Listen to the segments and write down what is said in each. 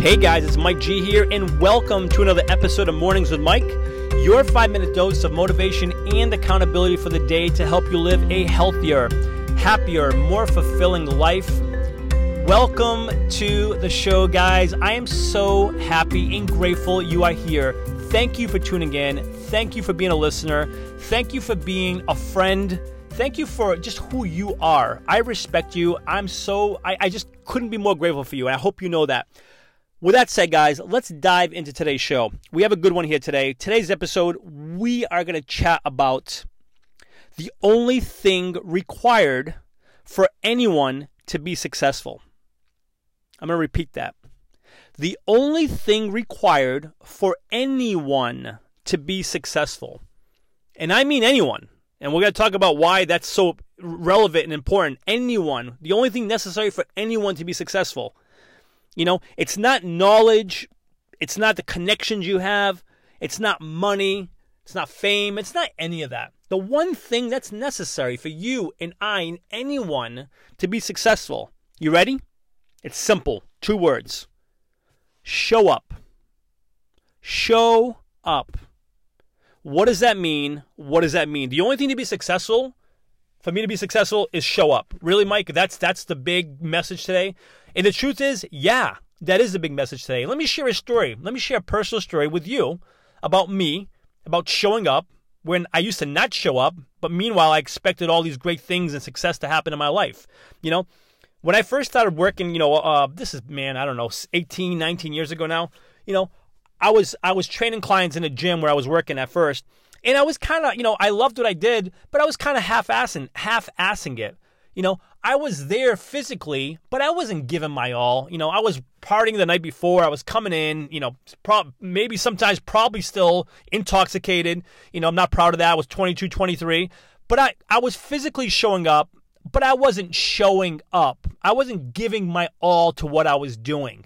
Hey guys, it's Mike G here, and welcome to another episode of Mornings with Mike, your five minute dose of motivation and accountability for the day to help you live a healthier, happier, more fulfilling life. Welcome to the show, guys. I am so happy and grateful you are here. Thank you for tuning in. Thank you for being a listener. Thank you for being a friend. Thank you for just who you are. I respect you. I'm so, I, I just couldn't be more grateful for you. And I hope you know that. With that said, guys, let's dive into today's show. We have a good one here today. Today's episode, we are going to chat about the only thing required for anyone to be successful. I'm going to repeat that. The only thing required for anyone to be successful, and I mean anyone, and we're going to talk about why that's so relevant and important. Anyone, the only thing necessary for anyone to be successful you know, it's not knowledge, it's not the connections you have, it's not money, it's not fame, it's not any of that. The one thing that's necessary for you and I and anyone to be successful. You ready? It's simple. Two words. Show up. Show up. What does that mean? What does that mean? The only thing to be successful, for me to be successful, is show up. Really, Mike? That's that's the big message today. And the truth is, yeah, that is the big message today. Let me share a story. Let me share a personal story with you about me, about showing up when I used to not show up, but meanwhile, I expected all these great things and success to happen in my life. You know, when I first started working, you know, uh, this is, man, I don't know, 18, 19 years ago now, you know, I was I was training clients in a gym where I was working at first, and I was kind of, you know, I loved what I did, but I was kind of half-assing, half-assing it. You know, I was there physically, but I wasn't giving my all. You know, I was partying the night before. I was coming in, you know, pro- maybe sometimes probably still intoxicated. You know, I'm not proud of that. I was 22, 23. But I, I was physically showing up, but I wasn't showing up. I wasn't giving my all to what I was doing.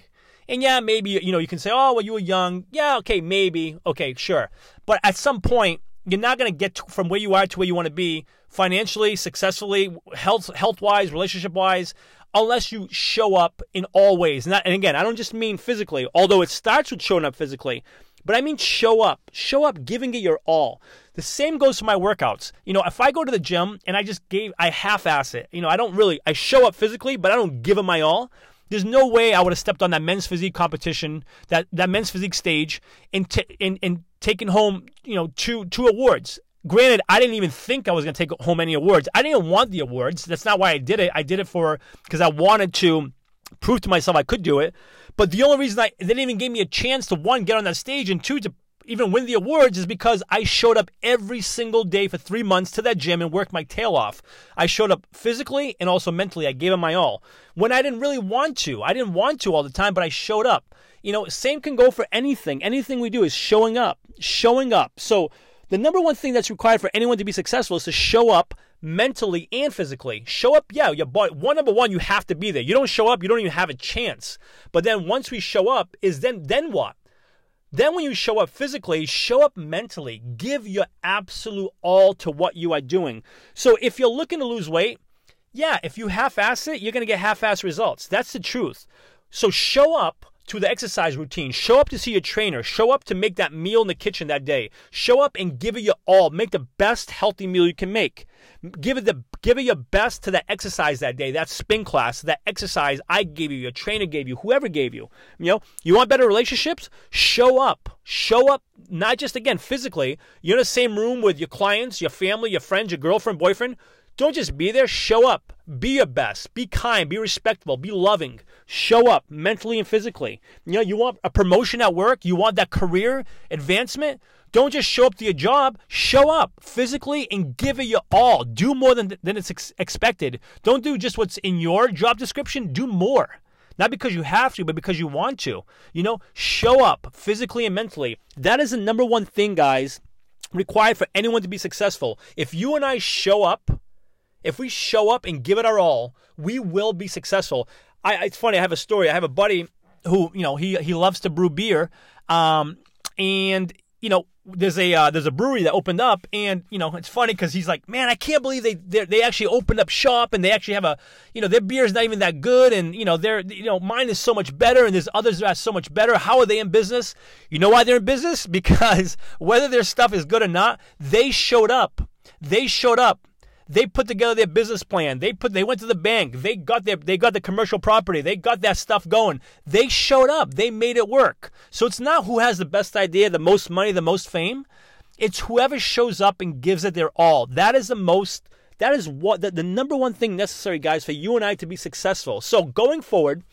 And yeah, maybe, you know, you can say, oh, well, you were young. Yeah, okay, maybe. Okay, sure. But at some point, you're not going to get from where you are to where you want to be financially, successfully, health health wise, relationship wise, unless you show up in all ways. And, again, I don't just mean physically, although it starts with showing up physically, but I mean show up, show up, giving it your all. The same goes for my workouts. You know, if I go to the gym and I just gave, I half-ass it. You know, I don't really, I show up physically, but I don't give it my all. There's no way I would have stepped on that men's physique competition, that, that men's physique stage, and, t- and, and taken home, you know, two two awards. Granted, I didn't even think I was going to take home any awards. I didn't want the awards. That's not why I did it. I did it for because I wanted to prove to myself I could do it. But the only reason I they didn't even give me a chance to one get on that stage and two to even win the awards is because I showed up every single day for three months to that gym and worked my tail off. I showed up physically and also mentally. I gave it my all when I didn't really want to. I didn't want to all the time, but I showed up. You know, same can go for anything. Anything we do is showing up, showing up. So the number one thing that's required for anyone to be successful is to show up mentally and physically. Show up, yeah, your boy. One number one, you have to be there. You don't show up, you don't even have a chance. But then once we show up, is then then what? Then, when you show up physically, show up mentally. Give your absolute all to what you are doing. So, if you're looking to lose weight, yeah, if you half ass it, you're going to get half ass results. That's the truth. So, show up to the exercise routine. Show up to see your trainer. Show up to make that meal in the kitchen that day. Show up and give it your all. Make the best healthy meal you can make. Give it the give it your best to that exercise that day, that spin class, that exercise I gave you, your trainer gave you, whoever gave you. You know, you want better relationships? Show up. Show up not just again physically. You're in the same room with your clients, your family, your friends, your girlfriend, boyfriend. Don't just be there, show up. Be your best. Be kind. Be respectful. Be loving. Show up mentally and physically. You know, you want a promotion at work, you want that career advancement. Don't just show up to your job. Show up physically and give it your all. Do more than, than it's ex- expected. Don't do just what's in your job description. Do more. Not because you have to, but because you want to. You know, show up physically and mentally. That is the number one thing, guys, required for anyone to be successful. If you and I show up, if we show up and give it our all, we will be successful. I, it's funny. I have a story. I have a buddy who, you know, he he loves to brew beer, um, and you know, there's a uh, there's a brewery that opened up, and you know it's funny because he's like, man, I can't believe they they actually opened up shop and they actually have a you know their beer is not even that good, and you know their you know mine is so much better, and there's others that are so much better. How are they in business? You know why they're in business? Because whether their stuff is good or not, they showed up. They showed up. They put together their business plan. They put they went to the bank. They got their they got the commercial property. They got that stuff going. They showed up. They made it work. So it's not who has the best idea, the most money, the most fame. It's whoever shows up and gives it their all. That is the most that is what the, the number one thing necessary, guys, for you and I to be successful. So going forward,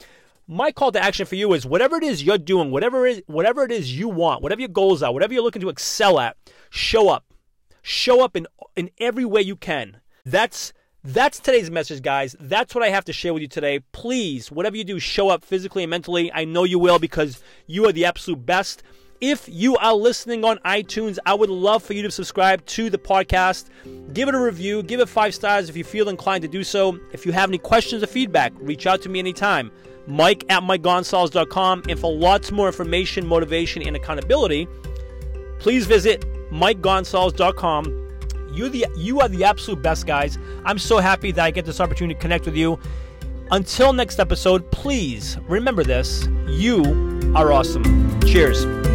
my call to action for you is whatever it is you're doing, whatever it is, whatever it is you want, whatever your goals are, whatever you're looking to excel at, show up. Show up in in every way you can. That's that's today's message, guys. That's what I have to share with you today. Please, whatever you do, show up physically and mentally. I know you will because you are the absolute best. If you are listening on iTunes, I would love for you to subscribe to the podcast. Give it a review, give it five stars if you feel inclined to do so. If you have any questions or feedback, reach out to me anytime. Mike at MikeGonsalves.com. And for lots more information, motivation, and accountability, please visit MikeGonsalves.com you the you are the absolute best guys. I'm so happy that I get this opportunity to connect with you. Until next episode, please remember this. You are awesome. Cheers.